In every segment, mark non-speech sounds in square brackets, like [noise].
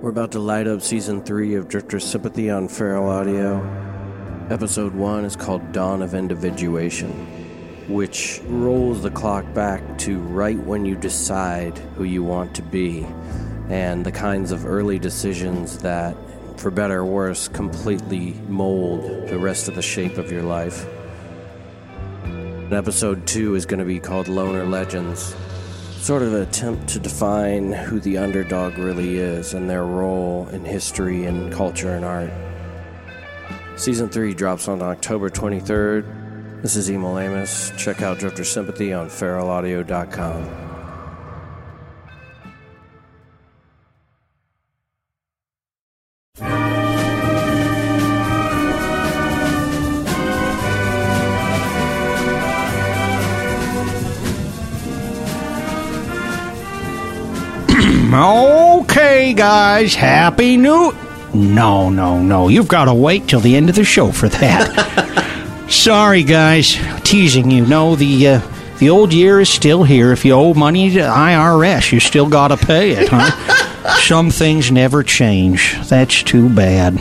We're about to light up season three of Drifter Sympathy on Feral Audio. Episode one is called Dawn of Individuation, which rolls the clock back to right when you decide who you want to be and the kinds of early decisions that, for better or worse, completely mold the rest of the shape of your life. And episode two is going to be called Loner Legends sort of an attempt to define who the underdog really is and their role in history and culture and art. Season 3 drops on October 23rd. This is Emil Amos. Check out Drifter Sympathy on feralaudio.com. Okay, guys, happy new. No, no, no. You've got to wait till the end of the show for that. [laughs] Sorry, guys, teasing you. No, the uh, the old year is still here. If you owe money to IRS, you still got to pay it, huh? [laughs] Some things never change. That's too bad.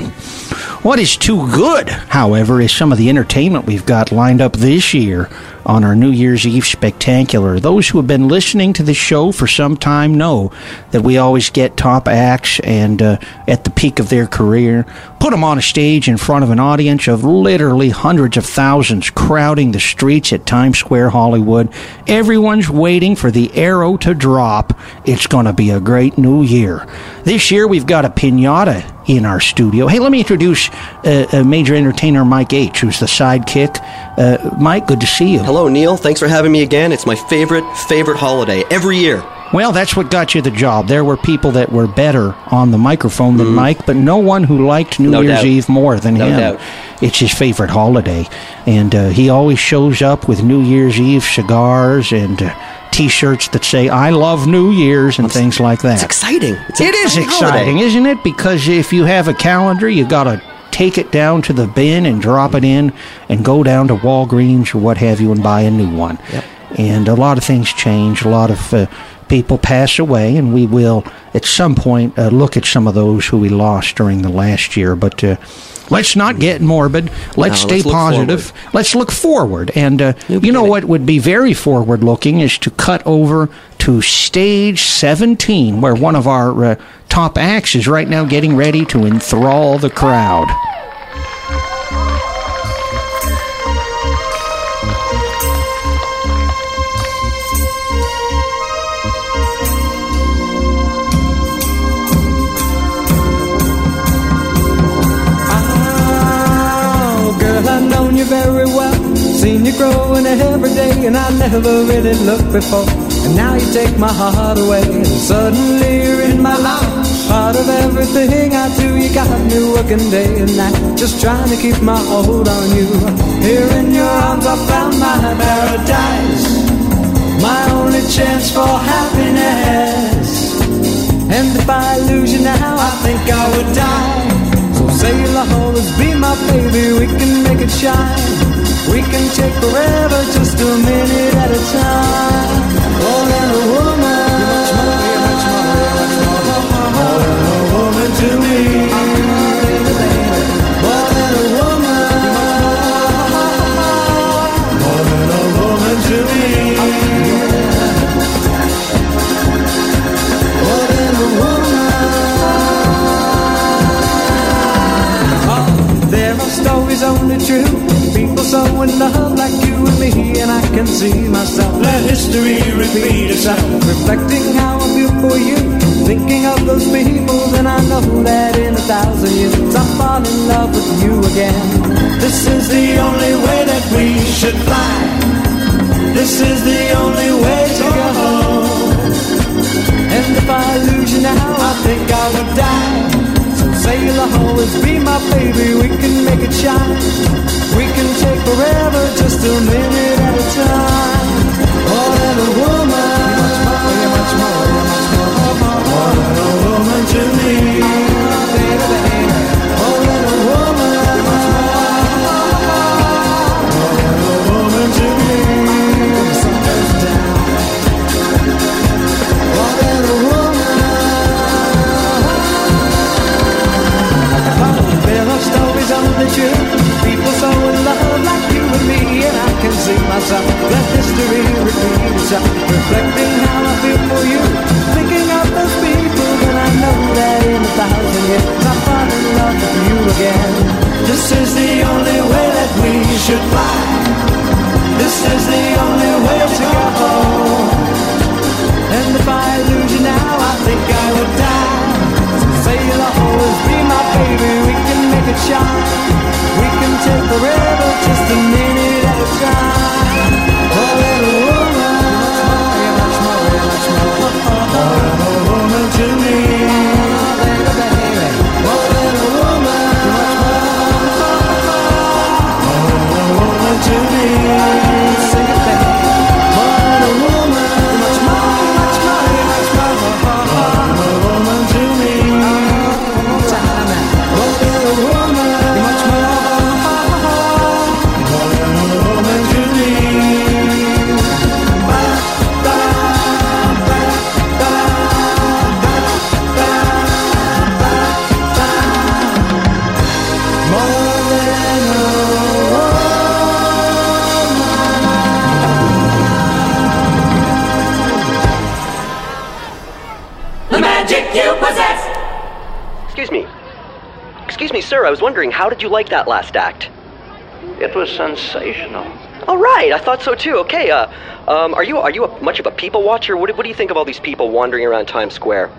What is too good, however, is some of the entertainment we've got lined up this year on our New Year's Eve spectacular. Those who have been listening to the show for some time know that we always get top acts and uh, at the peak of their career, put them on a stage in front of an audience of literally hundreds of thousands crowding the streets at Times Square, Hollywood. Everyone's waiting for the arrow to drop. It's going to be a great new year. This year we've got a pinata in our studio. Hey, let me introduce uh, uh, major entertainer Mike H., who's the sidekick. Uh, Mike, good to see you. Hello, Neil. Thanks for having me again. It's my favorite, favorite holiday every year. Well, that's what got you the job. There were people that were better on the microphone than Mike, but no one who liked New. No Year's doubt. Eve more than No him. doubt. It's his favorite holiday. And uh, he always shows up with New Year's Eve cigars and uh, t shirts that say, I love New Year's and things like that. It's exciting. It's It is exciting exciting, holiday. isn't it? Because if you have a calendar, you got to take it down to the bin and drop it in and go down to Walgreens or what have you and buy a new one. Yep. And a lot of things change. A lot of uh, people pass away, and we will at some point uh, look at some of those who we lost during the last year. But uh, let's not get morbid. Let's No, stay let's positive. Let's look forward. And uh, you know what would be very forward looking is to cut over to stage 17, where one of our uh, top acts is right now getting ready to enthrall the crowd. Well. Seen you growing every day, and I never really looked before. And now you take my heart away, and suddenly you're in my life. Part of everything I do, you got me working day and night, just trying to keep my hold on you. Here in your arms, I found my paradise, my only chance for happiness. And if I lose you now, I think I would die. So say you'll always be my baby, we can make it shine. We can take forever, just a minute at a time. More than a woman. History took forever just a minute. I was wondering, how did you like that last act? It was sensational. All right, I thought so too. Okay, uh, um, are you are you a, much of a people watcher? What, do- what do you think of all these people wandering around Times Square?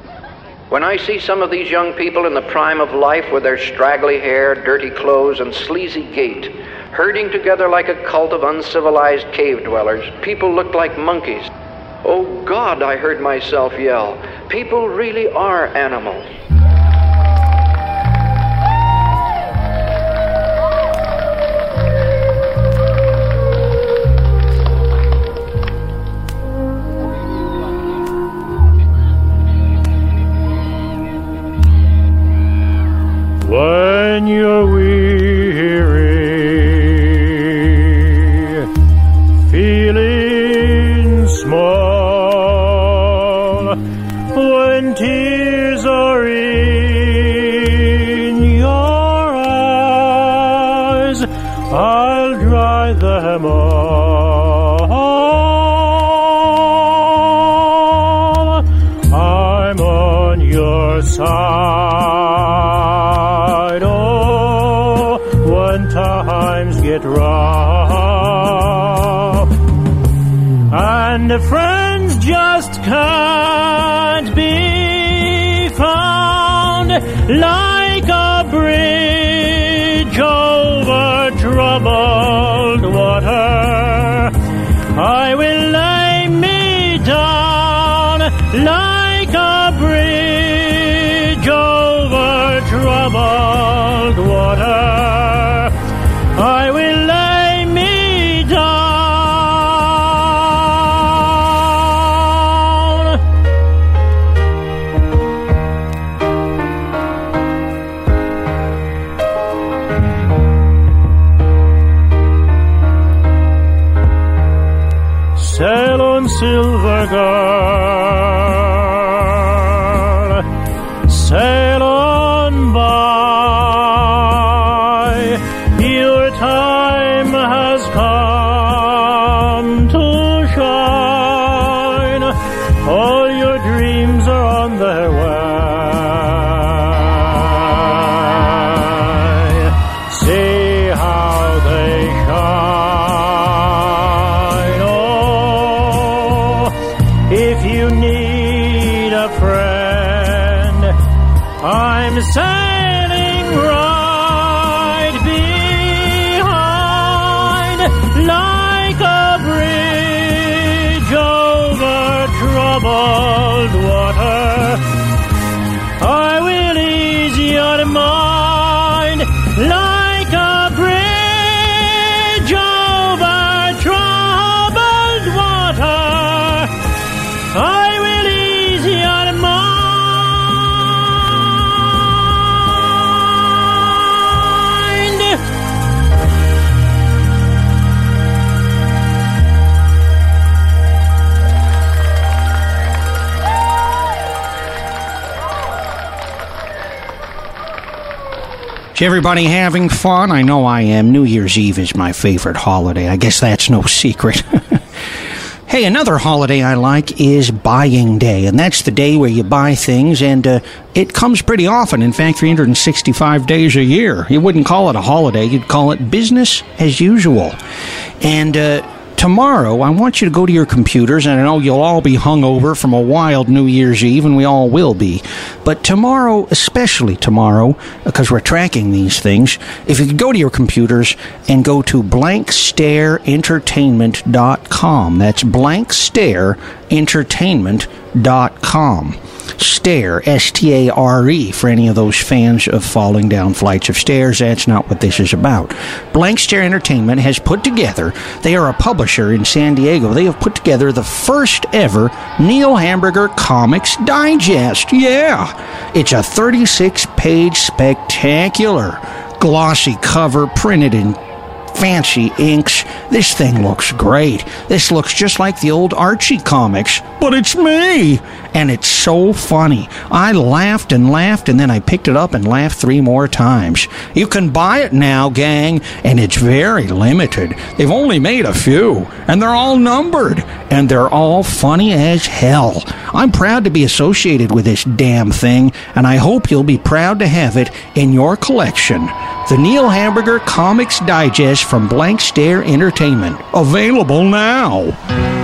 When I see some of these young people in the prime of life with their straggly hair, dirty clothes, and sleazy gait, herding together like a cult of uncivilized cave dwellers, people look like monkeys. Oh God, I heard myself yell. People really are animals. When times get rough and the friends just can't be found like a bridge over troubled water. I will lay me down like a bridge over troubled water. Silver girl. Troubled water. I will ease your mind Is everybody having fun? I know I am. New Year's Eve is my favorite holiday. I guess that's no secret. [laughs] hey, another holiday I like is Buying Day, and that's the day where you buy things, and uh, it comes pretty often. In fact, 365 days a year. You wouldn't call it a holiday, you'd call it business as usual. And, uh, Tomorrow, I want you to go to your computers, and I know you'll all be hungover from a wild New Year's Eve, and we all will be. But tomorrow, especially tomorrow, because we're tracking these things, if you could go to your computers and go to blankstareentertainment.com. That's blankstareentertainment.com. Stare, S T A R E, for any of those fans of falling down flights of stairs. That's not what this is about. Blank Stare Entertainment has put together, they are a publisher in San Diego. They have put together the first ever Neil Hamburger Comics Digest. Yeah. It's a 36 page spectacular glossy cover printed in fancy inks. This thing looks great. This looks just like the old Archie comics, but it's me. And it's so funny. I laughed and laughed, and then I picked it up and laughed three more times. You can buy it now, gang, and it's very limited. They've only made a few, and they're all numbered, and they're all funny as hell. I'm proud to be associated with this damn thing, and I hope you'll be proud to have it in your collection. The Neil Hamburger Comics Digest from Blank Stare Entertainment. Available now.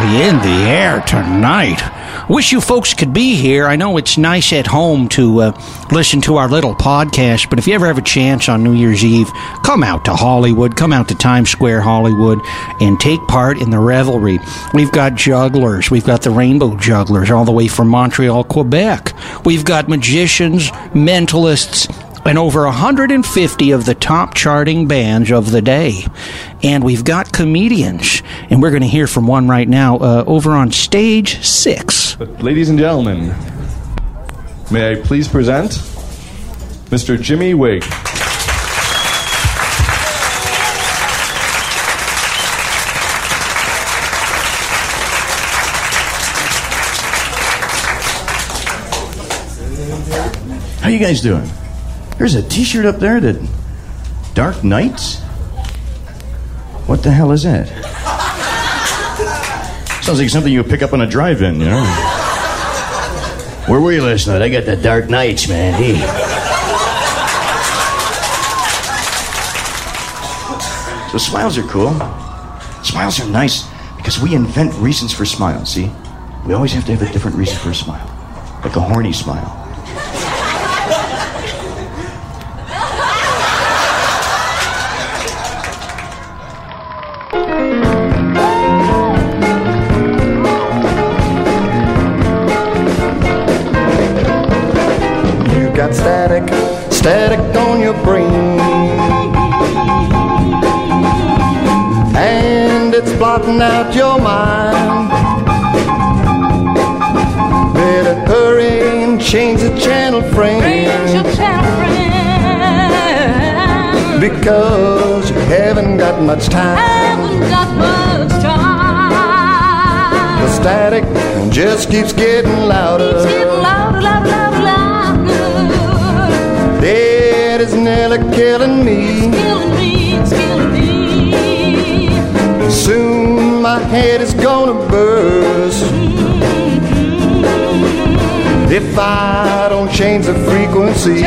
Really in the air tonight. Wish you folks could be here. I know it's nice at home to uh, listen to our little podcast, but if you ever have a chance on New Year's Eve, come out to Hollywood, come out to Times Square, Hollywood, and take part in the revelry. We've got jugglers, we've got the rainbow jugglers all the way from Montreal, Quebec. We've got magicians, mentalists, and over 150 of the top charting bands of the day. And we've got comedians, and we're going to hear from one right now uh, over on stage six. But ladies and gentlemen, may I please present Mr. Jimmy Wig. How you guys doing? There's a T-shirt up there that Dark Knights. What the hell is that? Sounds like something you pick up on a drive-in, you know. Where were you last night? I got the Dark Knights, man. Hey. So smiles are cool. Smiles are nice because we invent reasons for smiles, see? We always have to have a different reason for a smile. Like a horny smile. Out your mind. Better hurry and change the channel frame. Because you haven't got much time. Got much time. The static just keeps getting louder. Keeps getting louder, louder, louder, louder. Dead is nearly killing me. Soon my head is gonna burst. If I don't change the frequency.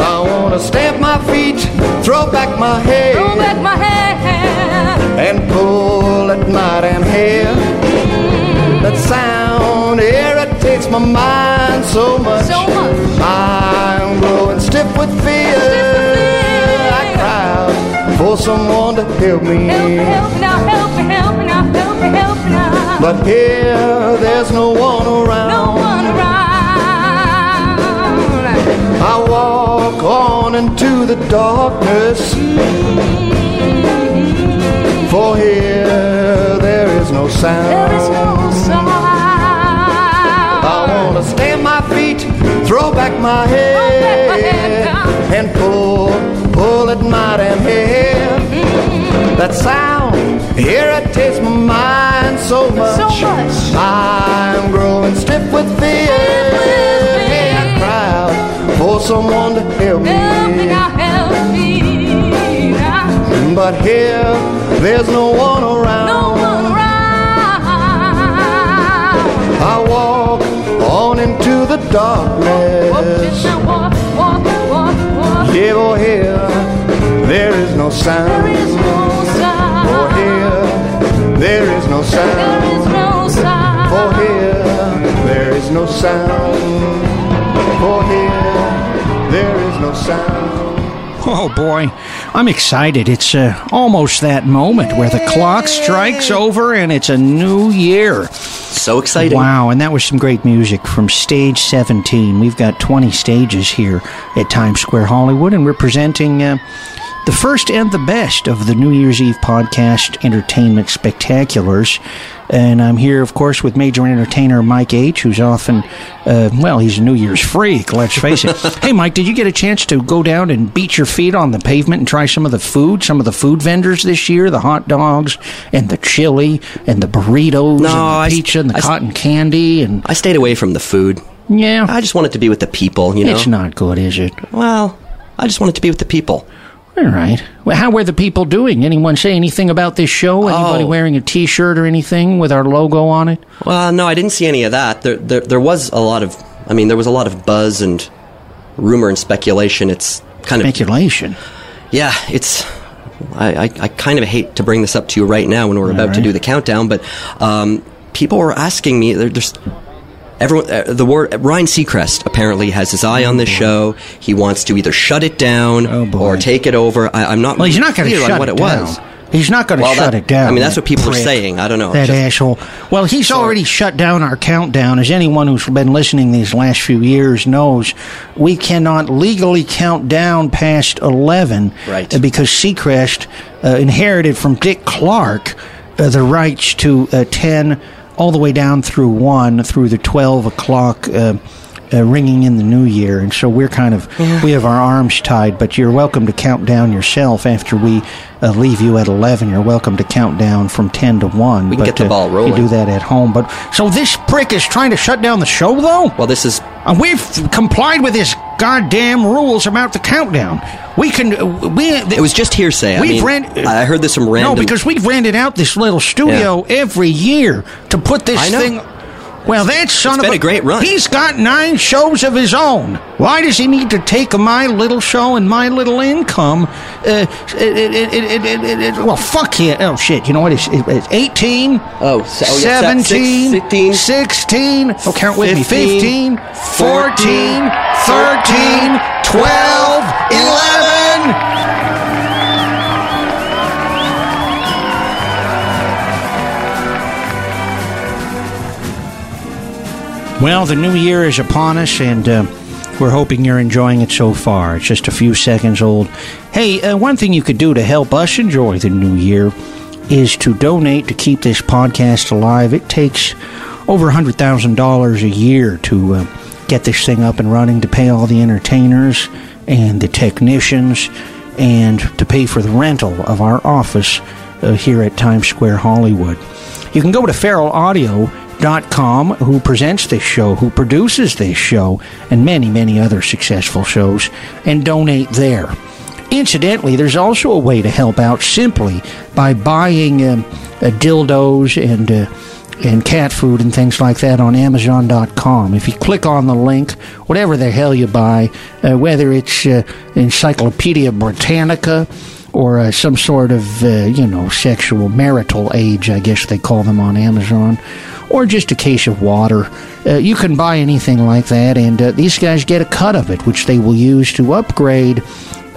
I wanna stamp my feet, throw back my head. And pull at my damn hair. That sound irritates my mind so much. I'm growing stiff with fear. Cry out for someone to help me. But here, there's no one around. I walk on into the darkness. For here, there is no sound. I wanna stamp my feet, throw back my head, and pull, pull at my damn hair. That sound irritates my mind so much. I'm growing stiff with fear. I cry out for someone to help me. But here, there's no one around. no one around. I walk on into the darkness. Yeah, oh, here, there is no sound. For here, there is no sound. For here, there is no sound. For here, there is no sound. Oh boy, I'm excited. It's uh, almost that moment where the clock strikes over and it's a new year. So exciting. Wow, and that was some great music from Stage 17. We've got 20 stages here at Times Square Hollywood, and we're presenting uh, the first and the best of the New Year's Eve podcast entertainment spectaculars. And I'm here, of course, with major entertainer Mike H., who's often, uh, well, he's a New Year's freak, let's face it. [laughs] hey, Mike, did you get a chance to go down and beat your feet on the pavement and try some of the food, some of the food vendors this year, the hot dogs and the chili and the burritos No, and the I pizza and the I cotton candy and I stayed away from the food. yeah, I just wanted to be with the people, you know. it's not good, is it? Well, I just wanted to be with the people. All right. Well, how were the people doing? Anyone say anything about this show? Anybody Oh. wearing a T-shirt or anything with our logo on it? Well, no, I didn't see any of that. There, there, there was a lot of. I mean, there was a lot of buzz and rumor and speculation. It's kind of Speculation. yeah. It's. I, I, I kind of hate to bring this up to you right now when we're about to do the countdown, but um, people were asking me. There, there's everyone. Uh, the word Ryan Seacrest apparently has his eye on this show. He wants to either shut it down Oh, boy. or take it over. I, I'm not. Well, he's not going to clear shut on what it, it, down. was. He's not going to Well, shut that- it down. I mean, that's that what people are prick. saying. I don't know. That Just- asshole. Well, he's already shut down our countdown. As anyone who's been listening these last few years knows, we cannot legally count down past 11. Right. uh, Because Seacrest uh, inherited from Dick Clark uh, the rights to uh, 10 all the way down through 1 through the 12 o'clock. Uh, uh, ringing in the new year, and so we're kind of we have our arms tied. But you're welcome to count down yourself after we uh, leave you at eleven. You're welcome to count down from ten to one. We can but, get the ball rolling. You do that at home. But so this prick is trying to shut down the show, though. Well, this is And we've complied with his goddamn rules about the countdown. We can uh, we. It was just hearsay. We've mean, rent- I heard this from random. No, because we've rented out this little studio every year to put this thing. Well, that son It's of been a great run. He's got nine shows of his own. Why does he need to take my little show and my little income? Uh, it, it, it, it, it, it, it- well, fuck yeah. Oh, shit. You know what? It's, it- it's 18, Oh, so, oh yeah, 17, 16, 16, oh, count with me, 15, 15, 14, 13, 12, 11. Well, the new year is upon us, and uh, we're hoping you're enjoying it so far. It's just a few seconds old. Hey, uh, one thing you could do to help us enjoy the new year is to donate to keep this podcast alive. It takes over $100,000 a year to uh, get this thing up and running, to pay all the entertainers and the technicians, and to pay for the rental of our office uh, here at Times Square, Hollywood. You can go to feralaudio.com, who presents this show, who produces this show, and many, many other successful shows, and donate there. Incidentally, there's also a way to help out simply by buying um, uh, dildos and uh, and cat food and things like that on Amazon.com. If you click on the link, whatever the hell you buy, uh, whether it's uh, Encyclopedia Britannica or uh, some sort of, uh, you know, sexual marital age, I guess they call them on Amazon, or just a case of water. Uh, you can buy anything like that, and uh, these guys get a cut of it, which they will use to upgrade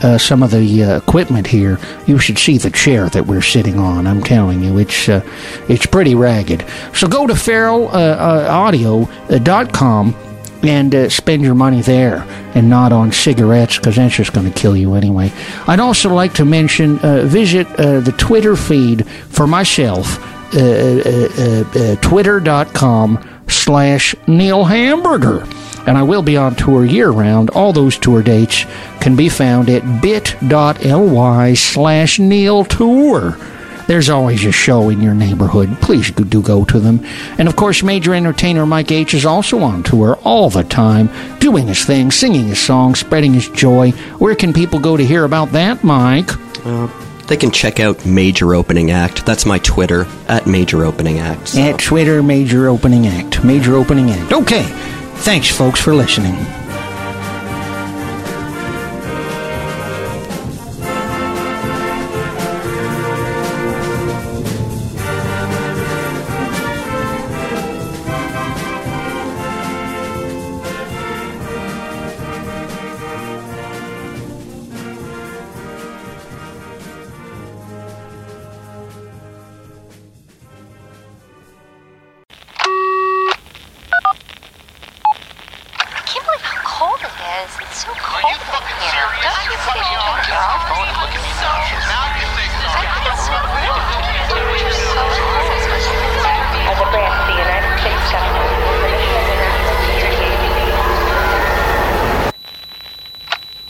uh, some of the uh, equipment here. You should see the chair that we're sitting on. I'm telling you, it's uh, it's pretty ragged. So go to feralaudio.com and uh, spend your money there and not on cigarettes because that's just going to kill you anyway. I'd also like to mention uh, visit uh, the Twitter feed for myself, uh, uh, uh, uh, Uh, uh, uh, twitter.com slash Neil Hamburger. And I will be on tour year round. All those tour dates can be found at bit.ly slash Neil Tour. There's always a show in your neighborhood. Please do- do go to them. And of course, major entertainer Mike H is also on tour all the time, doing his thing, singing his songs, spreading his joy. Where can people go to hear about that, Mike? Uh, they can check out Major Opening Act. That's my Twitter at Major Opening Act. So. At Twitter, Major Opening Act. Major Opening Act. Okay. Thanks, folks, for listening. It's so cold in here. Don't you think you turn it off? I think it's so rude. You're so As a branch of the United States government,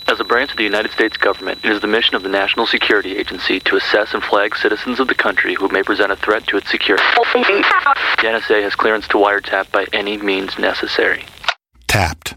As a branch of the United States government, it is the mission of the National Security Agency to assess and flag citizens of the country who may present a threat to its security. The NSA has clearance to wiretap by any means necessary. Tapped.